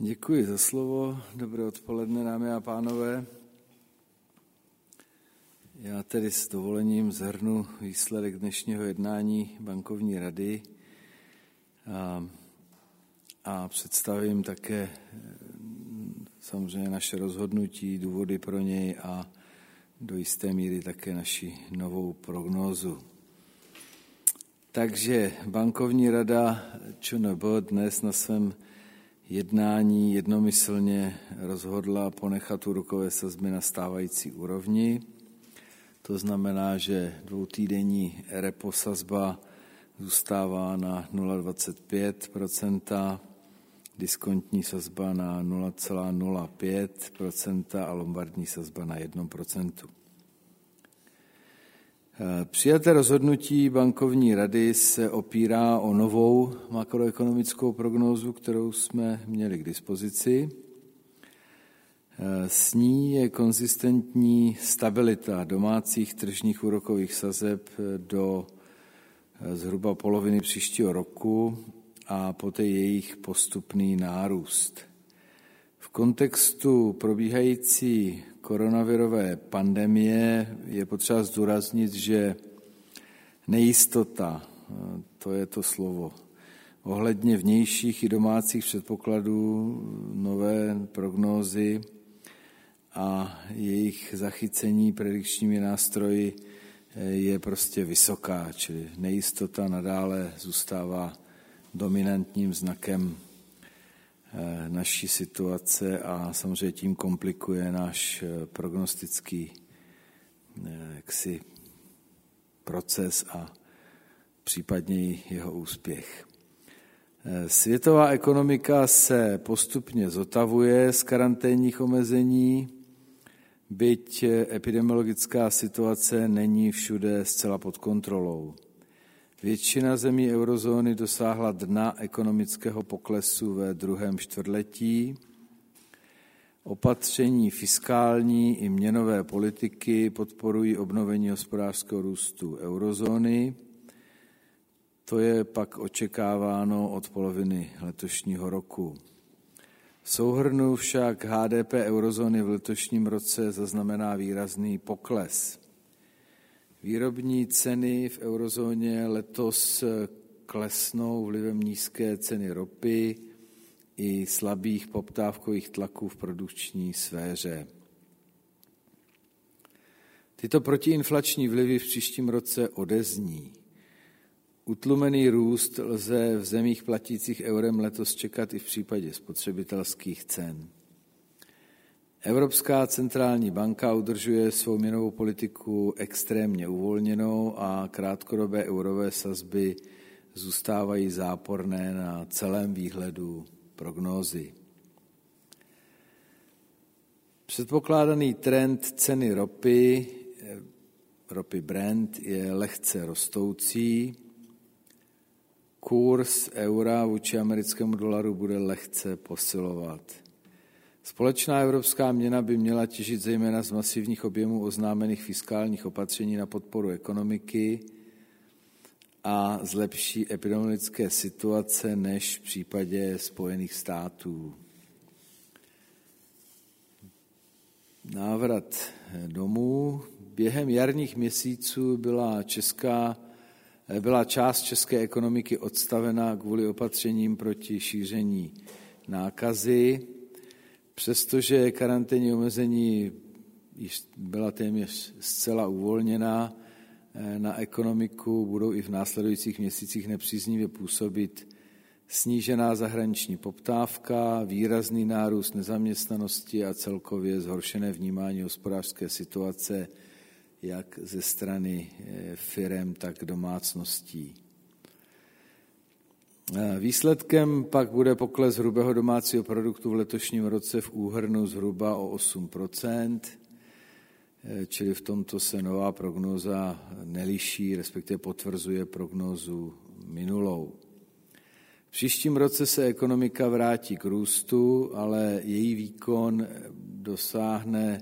Děkuji za slovo. Dobré odpoledne, dámy a pánové. Já tedy s dovolením zhrnu výsledek dnešního jednání bankovní rady a, a představím také samozřejmě naše rozhodnutí, důvody pro něj a do jisté míry také naši novou prognózu. Takže bankovní rada ČNB dnes na svém jednání jednomyslně rozhodla ponechat úrokové sazby na stávající úrovni. To znamená, že dvoutýdenní repo sazba zůstává na 0,25% diskontní sazba na 0,05% a lombardní sazba na 1 Přijaté rozhodnutí bankovní rady se opírá o novou makroekonomickou prognózu, kterou jsme měli k dispozici. S ní je konzistentní stabilita domácích tržních úrokových sazeb do zhruba poloviny příštího roku a poté jejich postupný nárůst. V kontextu probíhající koronavirové pandemie je potřeba zdůraznit, že nejistota, to je to slovo, ohledně vnějších i domácích předpokladů, nové prognózy a jejich zachycení predikčními nástroji je prostě vysoká, čili nejistota nadále zůstává dominantním znakem Eh, naší situace a samozřejmě tím komplikuje náš eh, prognostický eh, jaksi, proces a případně jeho úspěch. Světová ekonomika se postupně zotavuje z karanténních omezení, byť epidemiologická situace není všude zcela pod kontrolou. Většina zemí eurozóny dosáhla dna ekonomického poklesu ve druhém čtvrtletí. Opatření fiskální i měnové politiky podporují obnovení hospodářského růstu eurozóny. To je pak očekáváno od poloviny letošního roku. Souhrnu však HDP eurozóny v letošním roce zaznamená výrazný pokles. Výrobní ceny v eurozóně letos klesnou vlivem nízké ceny ropy i slabých poptávkových tlaků v produkční sféře. Tyto protiinflační vlivy v příštím roce odezní. Utlumený růst lze v zemích platících eurem letos čekat i v případě spotřebitelských cen. Evropská centrální banka udržuje svou měnovou politiku extrémně uvolněnou a krátkodobé eurové sazby zůstávají záporné na celém výhledu prognózy. Předpokládaný trend ceny ropy, ropy Brent, je lehce rostoucí. Kurs eura vůči americkému dolaru bude lehce posilovat. Společná evropská měna by měla těžit zejména z masivních objemů oznámených fiskálních opatření na podporu ekonomiky a z lepší epidemiologické situace než v případě Spojených států. Návrat domů. Během jarních měsíců byla, česká, byla část české ekonomiky odstavena kvůli opatřením proti šíření nákazy. Přestože karanténní omezení již byla téměř zcela uvolněná, eh, na ekonomiku budou i v následujících měsících nepříznivě působit snížená zahraniční poptávka, výrazný nárůst nezaměstnanosti a celkově zhoršené vnímání hospodářské situace jak ze strany eh, firem, tak domácností. Eh, výsledkem pak bude pokles hrubého domácího produktu v letošním roce v úhrnu zhruba o 8 eh, čili v tomto se nová prognóza neliší, respektive potvrzuje prognózu minulou. V příštím roce se ekonomika vrátí k růstu, ale její výkon dosáhne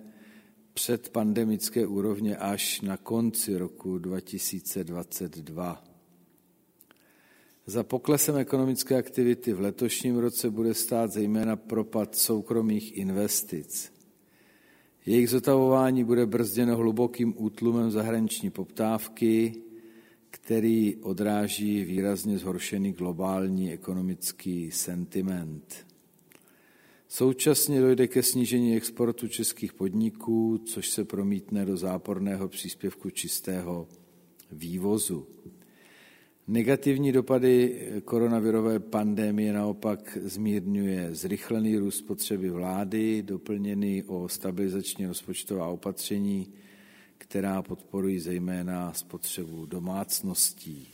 před pandemické úrovně až na konci roku 2022. Za poklesem ekonomické aktivity v letošním roce bude stát zejména propad soukromých investic. Jejich zotavování bude brzděno hlubokým útlumem zahraniční poptávky, který odráží výrazně zhoršený globální ekonomický sentiment. Současně dojde ke snížení exportu českých podniků, což se promítne do záporného příspěvku čistého vývozu. Negativní dopady koronavirové pandémie naopak zmírňuje zrychlený růst potřeby vlády, doplněný o stabilizační rozpočtová opatření, která podporují zejména spotřebu domácností.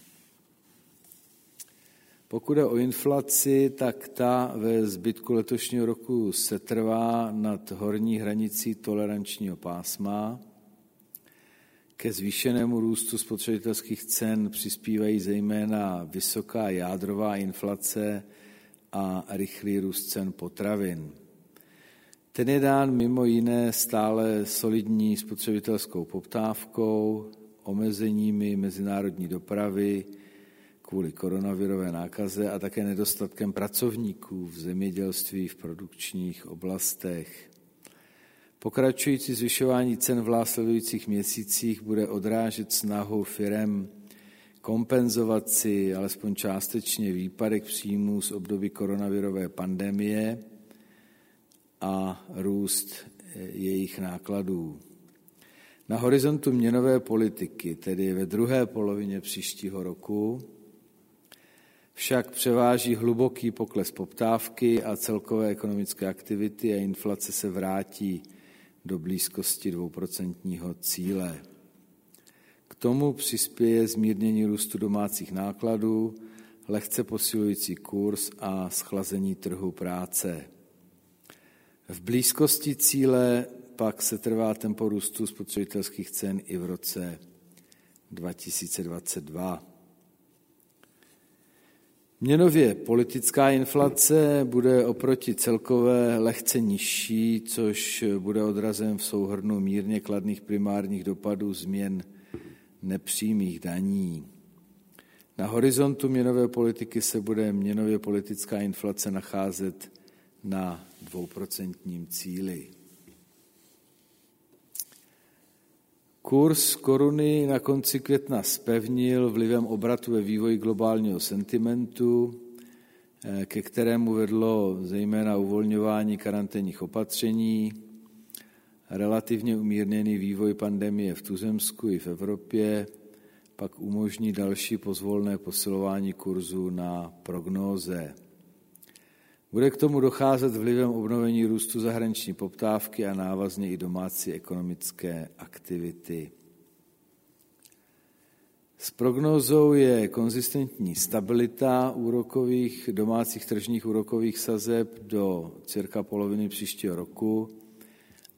Pokud je o inflaci, tak ta ve zbytku letošního roku se trvá nad horní hranicí tolerančního pásma. Ke zvýšenému růstu spotřebitelských cen přispívají zejména vysoká jádrová inflace a rychlý růst cen potravin. Ten je dán mimo jiné stále solidní spotřebitelskou poptávkou, omezeními mezinárodní dopravy kvůli koronavirové nákaze a také nedostatkem pracovníků v zemědělství v produkčních oblastech. Pokračující zvyšování cen v následujících měsících bude odrážet snahu firem kompenzovat si alespoň částečně výpadek příjmů z období koronavirové pandemie a růst jejich nákladů. Na horizontu měnové politiky, tedy ve druhé polovině příštího roku, však převáží hluboký pokles poptávky a celkové ekonomické aktivity a inflace se vrátí do blízkosti dvouprocentního cíle. K tomu přispěje zmírnění růstu domácích nákladů, lehce posilující kurz a schlazení trhu práce. V blízkosti cíle pak se trvá tempo růstu spotřebitelských cen i v roce 2022. Měnově politická inflace bude oproti celkové lehce nižší, což bude odrazem v souhrnu mírně kladných primárních dopadů změn nepřímých daní. Na horizontu měnové politiky se bude měnově politická inflace nacházet na dvouprocentním cíli. Kurs koruny na konci května spevnil vlivem obratu ve vývoji globálního sentimentu, eh, ke kterému vedlo zejména uvolňování karanténních opatření, relativně umírněný vývoj pandemie v Tuzemsku i v Evropě, pak umožní další pozvolné posilování kurzu na prognóze. Bude k tomu docházet vlivem obnovení růstu zahraniční poptávky a návazně i domácí ekonomické aktivity. S prognózou je konzistentní stabilita úrokových domácích tržních úrokových sazeb do cirka poloviny příštího roku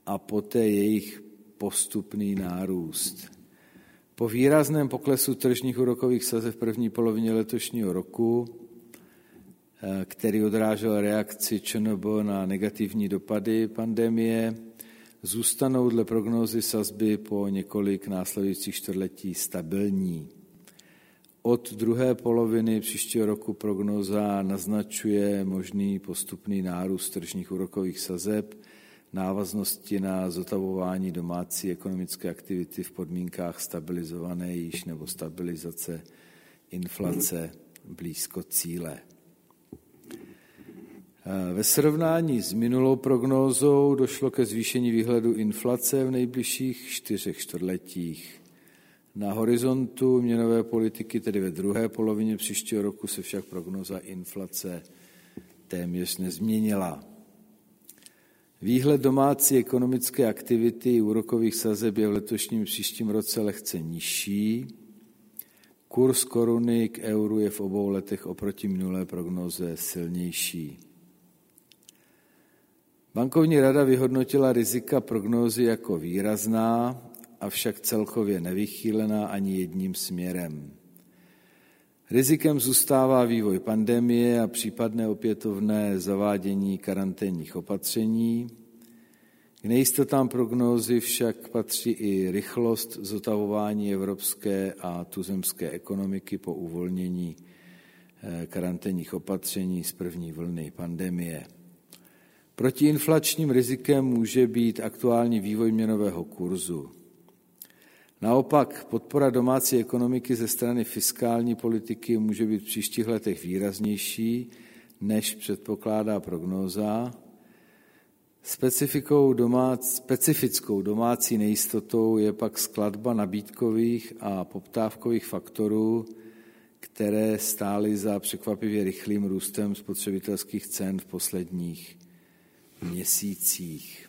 a poté jejich postupný nárůst. Po výrazném poklesu tržních úrokových sazeb v první polovině letošního roku který odrážel reakci ČNB na negativní dopady pandemie, zůstanou dle prognózy sazby po několik následujících čtvrtletí stabilní. Od druhé poloviny příštího roku prognóza naznačuje možný postupný nárůst tržních úrokových sazeb, návaznosti na zotavování domácí ekonomické aktivity v podmínkách stabilizované již nebo stabilizace inflace blízko cíle. Ve srovnání s minulou prognózou došlo ke zvýšení výhledu inflace v nejbližších čtyřech čtvrtletích. Na horizontu měnové politiky, tedy ve druhé polovině příštího roku, se však prognoza inflace téměř nezměnila. Výhled domácí ekonomické aktivity úrokových sazeb je v letošním příštím roce lehce nižší. Kurs koruny k euru je v obou letech oproti minulé prognoze silnější. Bankovní rada vyhodnotila rizika prognózy jako výrazná, avšak celkově nevychýlená ani jedním směrem. Rizikem zůstává vývoj pandemie a případné opětovné zavádění karanténních opatření. K nejistotám prognózy však patří i rychlost zotavování evropské a tuzemské ekonomiky po uvolnění karanténních opatření z první vlny pandemie. Protiinflačním rizikem může být aktuální vývoj měnového kurzu. Naopak podpora domácí ekonomiky ze strany fiskální politiky může být v příštích letech výraznější, než předpokládá prognóza. Specifikou domác, specifickou domácí nejistotou je pak skladba nabídkových a poptávkových faktorů, které stály za překvapivě rychlým růstem spotřebitelských cen v posledních měsících.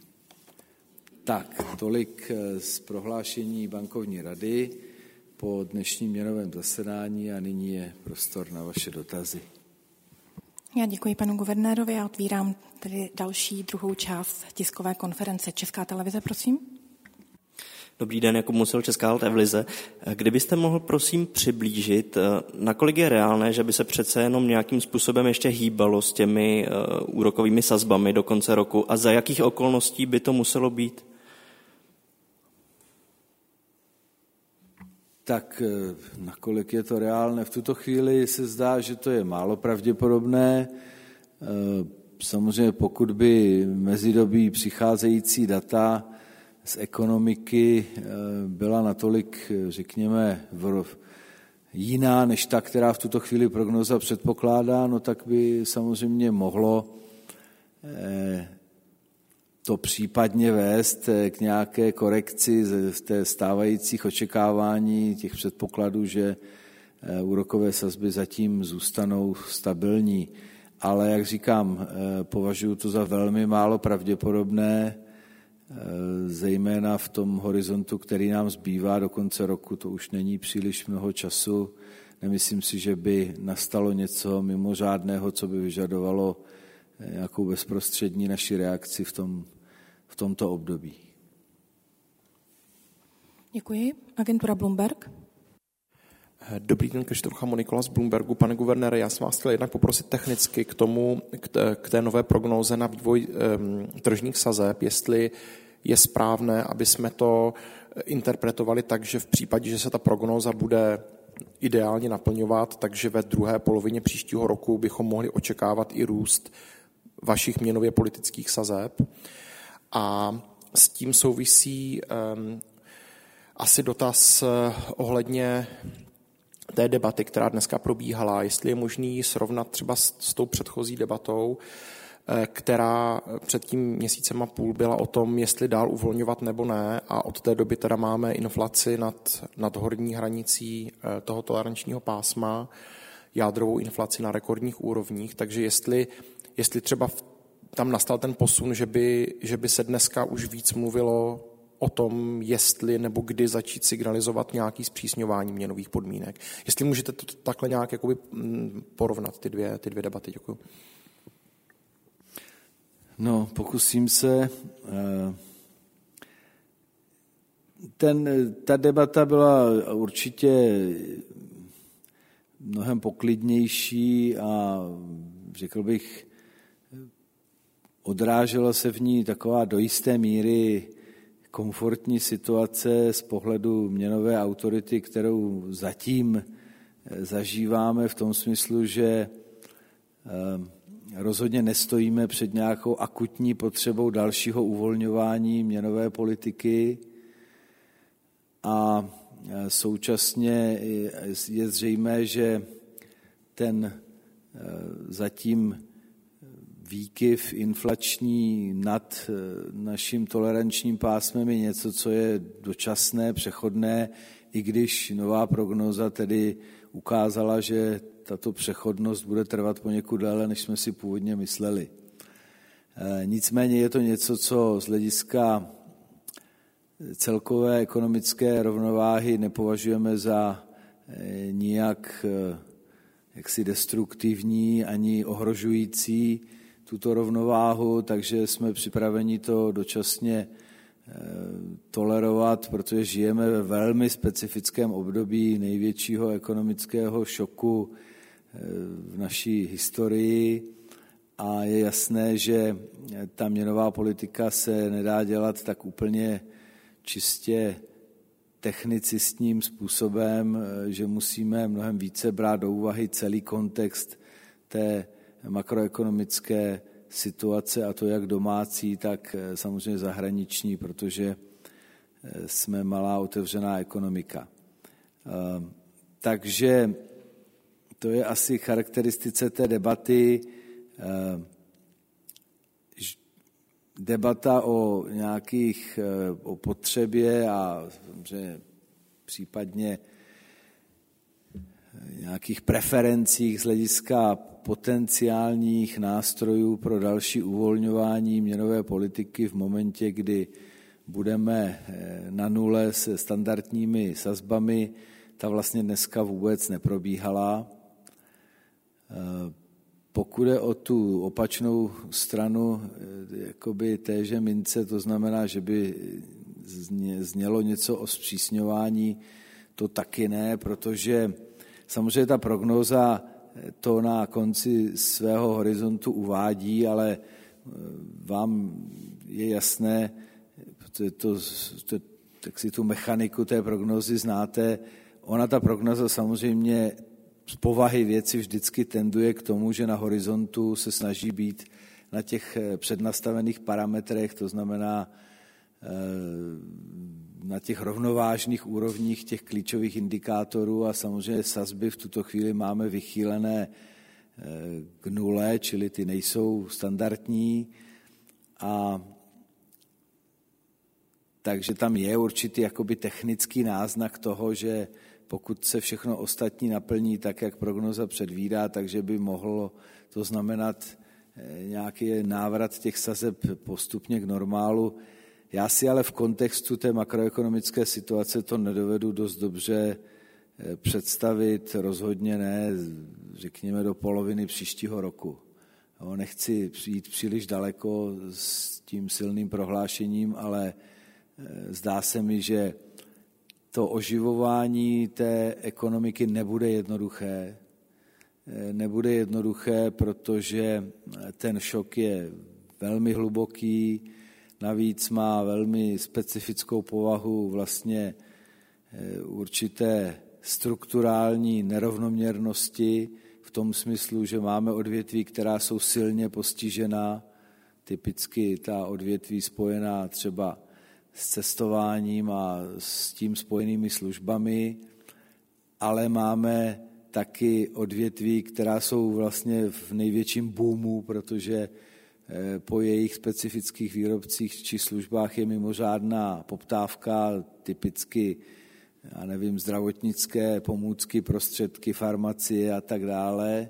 Tak, tolik eh, z prohlášení bankovní rady po dnešním měnovém zasedání a nyní je prostor na vaše dotazy. Já děkuji panu guvernérovi a otvírám tedy další druhou část tiskové konference. Česká televize, prosím. Dobrý den, jako musel Česká televize. Kdybyste mohl prosím přiblížit, eh, nakolik je reálné, že by se přece jenom nějakým způsobem ještě hýbalo s těmi eh, úrokovými sazbami do konce roku a za jakých okolností by to muselo být? Tak eh, nakolik je to reálné? V tuto chvíli se zdá, že to je málo pravděpodobné. Samozřejmě pokud by mezidobí přicházející data z ekonomiky eh, byla natolik, řekněme, jiná než ta, která v tuto chvíli prognoza předpokládá, no tak by samozřejmě mohlo eh, to případně vést eh, k nějaké korekci z té stávajících očekávání těch předpokladů, že úrokové sazby zatím zůstanou stabilní. Ale jak říkám, považuji to za velmi málo pravděpodobné, Eh, zejména v tom horizontu, který nám zbývá do konce roku, to už není příliš mnoho času. Nemyslím si, že by nastalo něco mimořádného, co by vyžadovalo eh, nějakou bezprostřední naši reakci v, tom, v tomto období. Děkuji. Agentura Bloomberg. Dobrý den, Krištrucha Monikola z Bloombergu. Pane guvernére, já jsem vás chtěl jednak poprosit technicky k tomu, k té, nové prognóze na vývoj tržních sazeb, jestli je správné, aby jsme to interpretovali tak, že v případě, že se ta prognóza bude ideálně naplňovat, takže ve druhé polovině příštího roku bychom mohli očekávat i růst vašich měnově politických sazeb. A s tím souvisí um, asi dotaz eh, ohledně té debaty, která dneska probíhala, jestli je možný srovnat třeba s, s tou předchozí debatou, eh, která před tím měsícem a půl byla o tom, jestli dál uvolňovat nebo ne. A od té doby teda máme inflaci nad, nad horní hranicí eh, toho tolerančního pásma, jádrovou inflaci na rekordních úrovních, takže jestli, jestli třeba tam nastal ten posun, že by, že by se dneska už víc mluvilo o tom, jestli nebo kdy začít signalizovat nějaký zpřísňování měnových podmínek. Jestli můžete to takhle nějak jakoby mm, porovnat, ty dvě, ty dvě debaty. Děkuji. No, pokusím se. Eh, ten, ta debata byla určitě mnohem poklidnější a řekl bych, odrážela se v ní taková do jisté míry komfortní situace z pohledu měnové autority, kterou zatím eh, zažíváme v tom smyslu, že eh, rozhodně nestojíme před nějakou akutní potřebou dalšího uvolňování měnové politiky a eh, současně je zřejmé, že ten zatím výkyv inflační nad eh, naším tolerančním pásmem je něco, co je dočasné, přechodné, i když nová prognoza tedy ukázala, že tato přechodnost bude trvat poněkud déle, než jsme si původně mysleli. Eh, nicméně je to něco, co z hlediska celkové ekonomické rovnováhy nepovažujeme za eh, nijak jaksi destruktivní ani ohrožující tuto rovnováhu, takže jsme připraveni to dočasně eh, tolerovat, protože žijeme ve velmi specifickém období největšího ekonomického šoku eh, v naší historii. A je jasné, že ta měnová politika se nedá dělat tak úplně čistě technicistním způsobem, že musíme mnohem více brát do úvahy celý kontext té makroekonomické situace, a to jak domácí, tak samozřejmě zahraniční, protože jsme malá otevřená ekonomika. Takže to je asi charakteristice té debaty. Debata o nějakých, o potřebě a že případně nějakých preferencích z hlediska potenciálních nástrojů pro další uvolňování měnové politiky v momentě, kdy budeme eh, na nule se standardními sazbami, ta vlastně dneska vůbec neprobíhala. Eh, pokud je o tu opačnou stranu eh, jakoby téže mince, to znamená, že by znělo něco o zpřísňování, to taky ne, protože samozřejmě ta prognóza to na konci svého horizontu uvádí, ale vám je jasné, to, to, to, tak si tu mechaniku té prognozy znáte. Ona, ta prognoza samozřejmě z povahy věci vždycky tenduje k tomu, že na horizontu se snaží být na těch eh, přednastavených parametrech, to znamená eh, na těch rovnovážných úrovních těch klíčových indikátorů a samozřejmě sazby v tuto chvíli máme vychýlené eh, k nule, čili ty nejsou standardní a takže tam je určitý jakoby technický náznak toho, že pokud se všechno ostatní naplní tak, jak prognoza předvídá, takže by mohlo to znamenat eh, nějaký návrat těch sazeb postupně k normálu. Já si ale v kontextu té makroekonomické situace to nedovedu dost dobře eh, představit, rozhodně ne, řekněme, do poloviny příštího roku. Nechci jít příliš daleko s tím silným prohlášením, ale zdá se mi, že to oživování té ekonomiky nebude jednoduché. Nebude jednoduché, protože ten šok je velmi hluboký, navíc má velmi specifickou povahu vlastně eh, určité strukturální nerovnoměrnosti v tom smyslu, že máme odvětví, která jsou silně postižená, typicky ta odvětví spojená třeba s cestováním a s tím spojenými službami, ale máme taky odvětví, která jsou vlastně v největším boomu, protože po jejich specifických výrobcích či službách je mimořádná poptávka, typicky, já nevím, zdravotnické pomůcky, prostředky, farmacie a tak dále,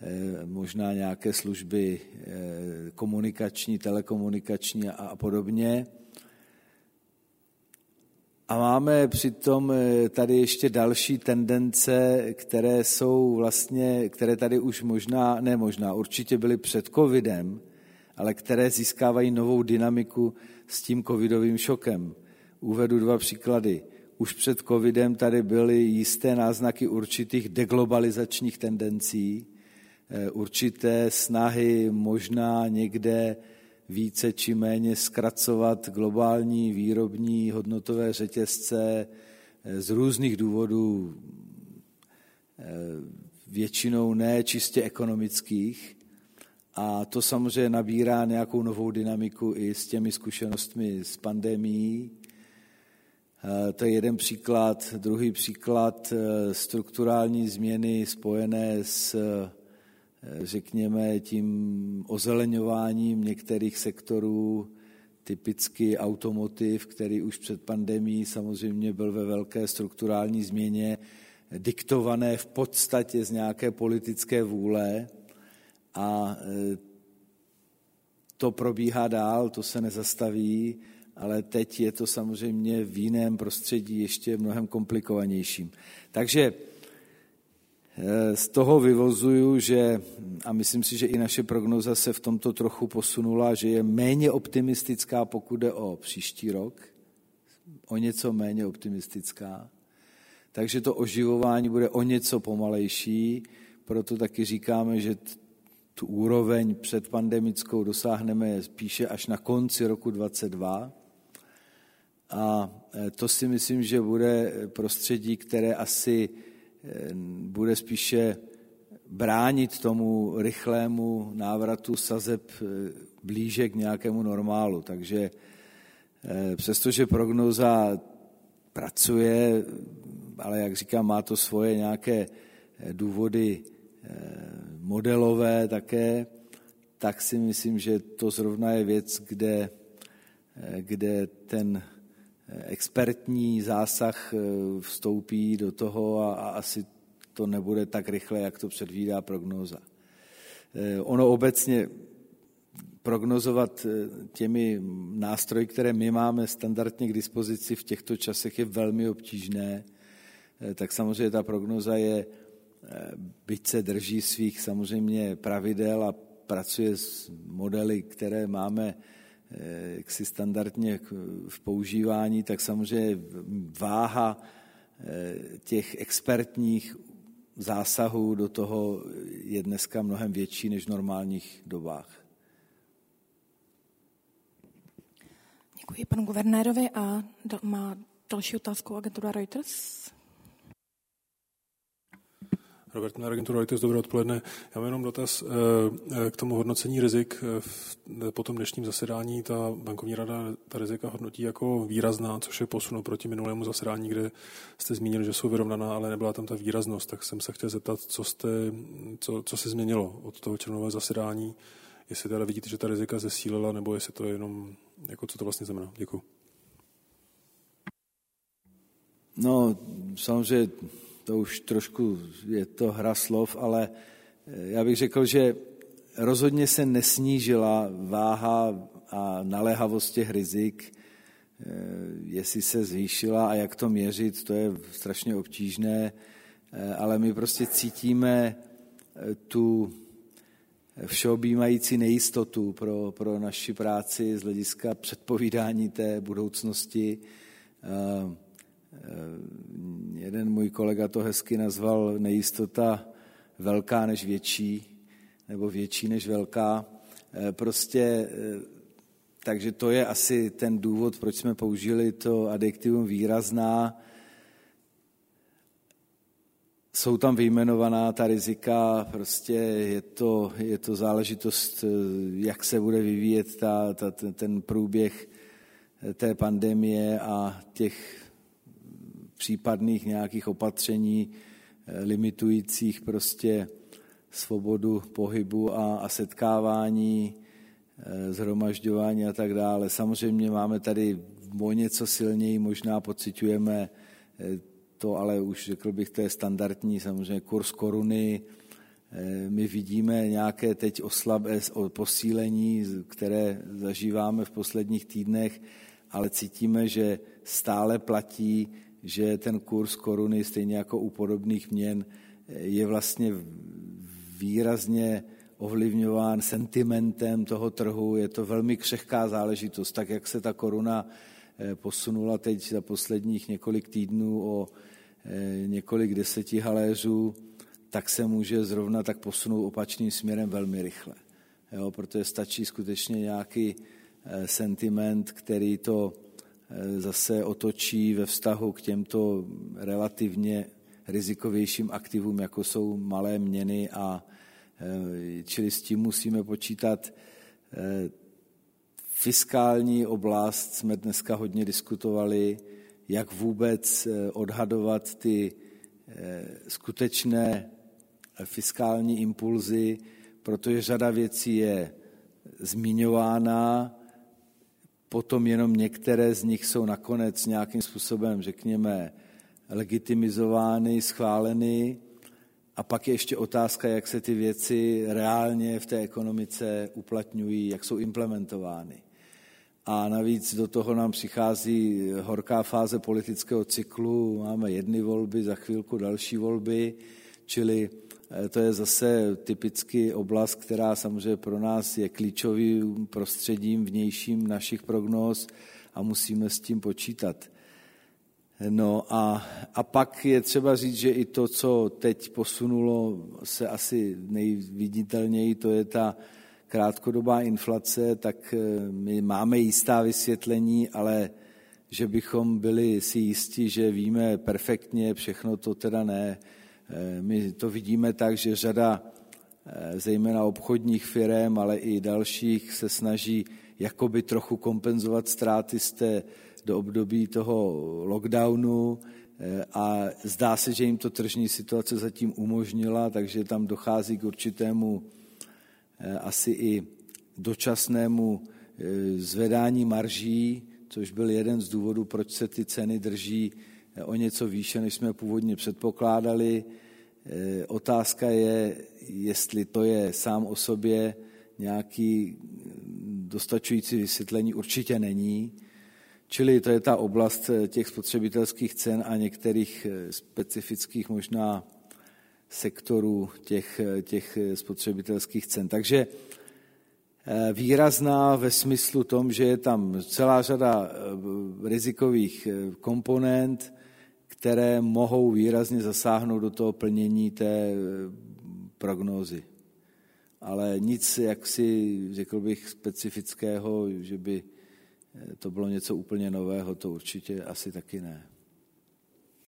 eh, možná nějaké služby eh, komunikační, telekomunikační a podobně. A máme přitom eh, tady ještě další tendence, které jsou vlastně, které tady už možná, ne možná, určitě byly před covidem, ale které získávají novou dynamiku s tím covidovým šokem. Uvedu dva příklady. Už před covidem tady byly jisté náznaky určitých deglobalizačních tendencí, eh, určité snahy možná někde více či méně zkracovat globální výrobní hodnotové řetězce eh, z různých důvodů, eh, většinou ne čistě ekonomických. A to samozřejmě nabírá nějakou novou dynamiku i s těmi zkušenostmi s pandemií. Eh, to je jeden příklad. Druhý příklad strukturální změny spojené s řekněme, tím ozeleňováním některých sektorů, typicky automotiv, který už před pandemí samozřejmě byl ve velké strukturální změně, diktované v podstatě z nějaké politické vůle a e, to probíhá dál, to se nezastaví, ale teď je to samozřejmě v jiném prostředí ještě mnohem komplikovanějším. Takže z toho vyvozuju, že, a myslím si, že i naše prognoza se v tomto trochu posunula, že je méně optimistická, pokud jde o příští rok, o něco méně optimistická. Takže to oživování bude o něco pomalejší, proto taky říkáme, že tu úroveň předpandemickou dosáhneme spíše až na konci roku 2022. a to si myslím, že bude prostředí, které asi bude spíše bránit tomu rychlému návratu sazeb blíže k nějakému normálu. Takže přestože prognoza pracuje, ale jak říkám, má to svoje nějaké důvody modelové také, tak si myslím, že to zrovna je věc, kde, kde ten expertní zásah vstoupí do toho a, a asi to nebude tak rychle, jak to předvídá prognóza. Ono obecně prognozovat těmi nástroji, které my máme standardně k dispozici v těchto časech, je velmi obtížné. Tak samozřejmě ta prognoza je byť se drží svých samozřejmě pravidel a pracuje s modely, které máme eh, jaksi standardně v používání, tak samozřejmě váha eh, těch expertních zásahů do toho je dneska mnohem větší než v normálních dobách. Děkuji panu guvernérovi a má další otázku agentura Reuters. Robert na agenturu Reuters, dobré odpoledne. Já mám jenom dotaz eh, eh, k tomu hodnocení rizik. Eh, po tom dnešním zasedání ta bankovní rada ta rizika hodnotí jako výrazná, což je posun oproti minulému zasedání, kde jste zmínili, že jsou vyrovnaná, ale nebyla tam ta výraznost. Tak jsem se chtěl zeptat, co, jste, co, co se změnilo od toho červnového zasedání, jestli teda vidíte, že ta rizika zesílila, nebo jestli to je jenom, jako co to vlastně znamená. Děkuji. No, samozřejmě to už trošku je to hra slov, ale eh, já bych řekl, že rozhodně se nesnížila váha a naléhavost těch rizik, eh, jestli se zvýšila a jak to měřit, to je strašně obtížné, eh, ale my prostě cítíme tu všeobjímající nejistotu pro, pro naši práci z hlediska předpovídání té budoucnosti. Jeden můj kolega to hezky nazval nejistota velká než větší, nebo větší než velká. E, prostě, e, takže to je asi ten důvod, proč jsme použili to adjektivum výrazná. Jsou tam vyjmenovaná ta rizika, prostě je to, je to záležitost, jak se bude vyvíjet ta, ta, ten průběh té pandemie a těch případných nějakých opatření eh, limitujících prostě svobodu pohybu a, a setkávání, eh, zhromažďování a tak dále. Samozřejmě máme tady o něco silněji, možná pocitujeme eh, to, ale už řekl bych, to je standardní, samozřejmě kurz koruny. My vidíme nějaké teď oslabé posílení, které zažíváme v posledních týdnech, ale cítíme, že stále platí že ten kurz koruny, stejně jako u podobných měn, je vlastně výrazně ovlivňován sentimentem toho trhu. Je to velmi křehká záležitost, tak jak se ta koruna eh, posunula teď za posledních několik týdnů o eh, několik deseti haléřů, tak se může zrovna tak posunout opačným směrem velmi rychle. Jo, protože stačí skutečně nějaký eh, sentiment, který to zase otočí ve vztahu k těmto relativně rizikovějším aktivům, jako jsou malé měny a eh, čili s tím musíme počítat. Eh, fiskální oblast jsme dneska hodně diskutovali, jak vůbec odhadovat ty skutečné fiskální impulzy, protože řada věcí je zmiňována, potom jenom některé z nich jsou nakonec nějakým způsobem, řekněme, legitimizovány, schváleny. A pak je ještě otázka, jak se ty věci reálně v té ekonomice uplatňují, jak jsou implementovány. A navíc do toho nám přichází horká fáze politického cyklu, máme jedny volby, za chvilku další volby, čili to je zase typicky oblast, která samozřejmě pro nás je klíčovým prostředím vnějším našich prognóz a musíme s tím počítat. No a, a pak je třeba říct, že i to, co teď posunulo se asi nejviditelněji, to je ta krátkodobá inflace, tak eh, my máme jistá vysvětlení, ale že bychom byli si jistí, že víme perfektně, všechno to teda ne. My to vidíme tak, že řada zejména obchodních firm, ale i dalších se snaží jakoby trochu kompenzovat ztráty z té do období toho lockdownu a zdá se, že jim to tržní situace zatím umožnila, takže tam dochází k určitému asi i dočasnému zvedání marží, což byl jeden z důvodů, proč se ty ceny drží o něco výše, než jsme původně předpokládali. Otázka je, jestli to je sám o sobě nějaký dostačující vysvětlení, určitě není. Čili to je ta oblast těch spotřebitelských cen a některých specifických možná sektorů těch, těch spotřebitelských cen. Takže výrazná ve smyslu tom, že je tam celá řada eh, rizikových eh, komponent, které mohou výrazně zasáhnout do toho plnění té prognózy. Ale nic, jak si řekl bych, specifického, že by to bylo něco úplně nového, to určitě asi taky ne.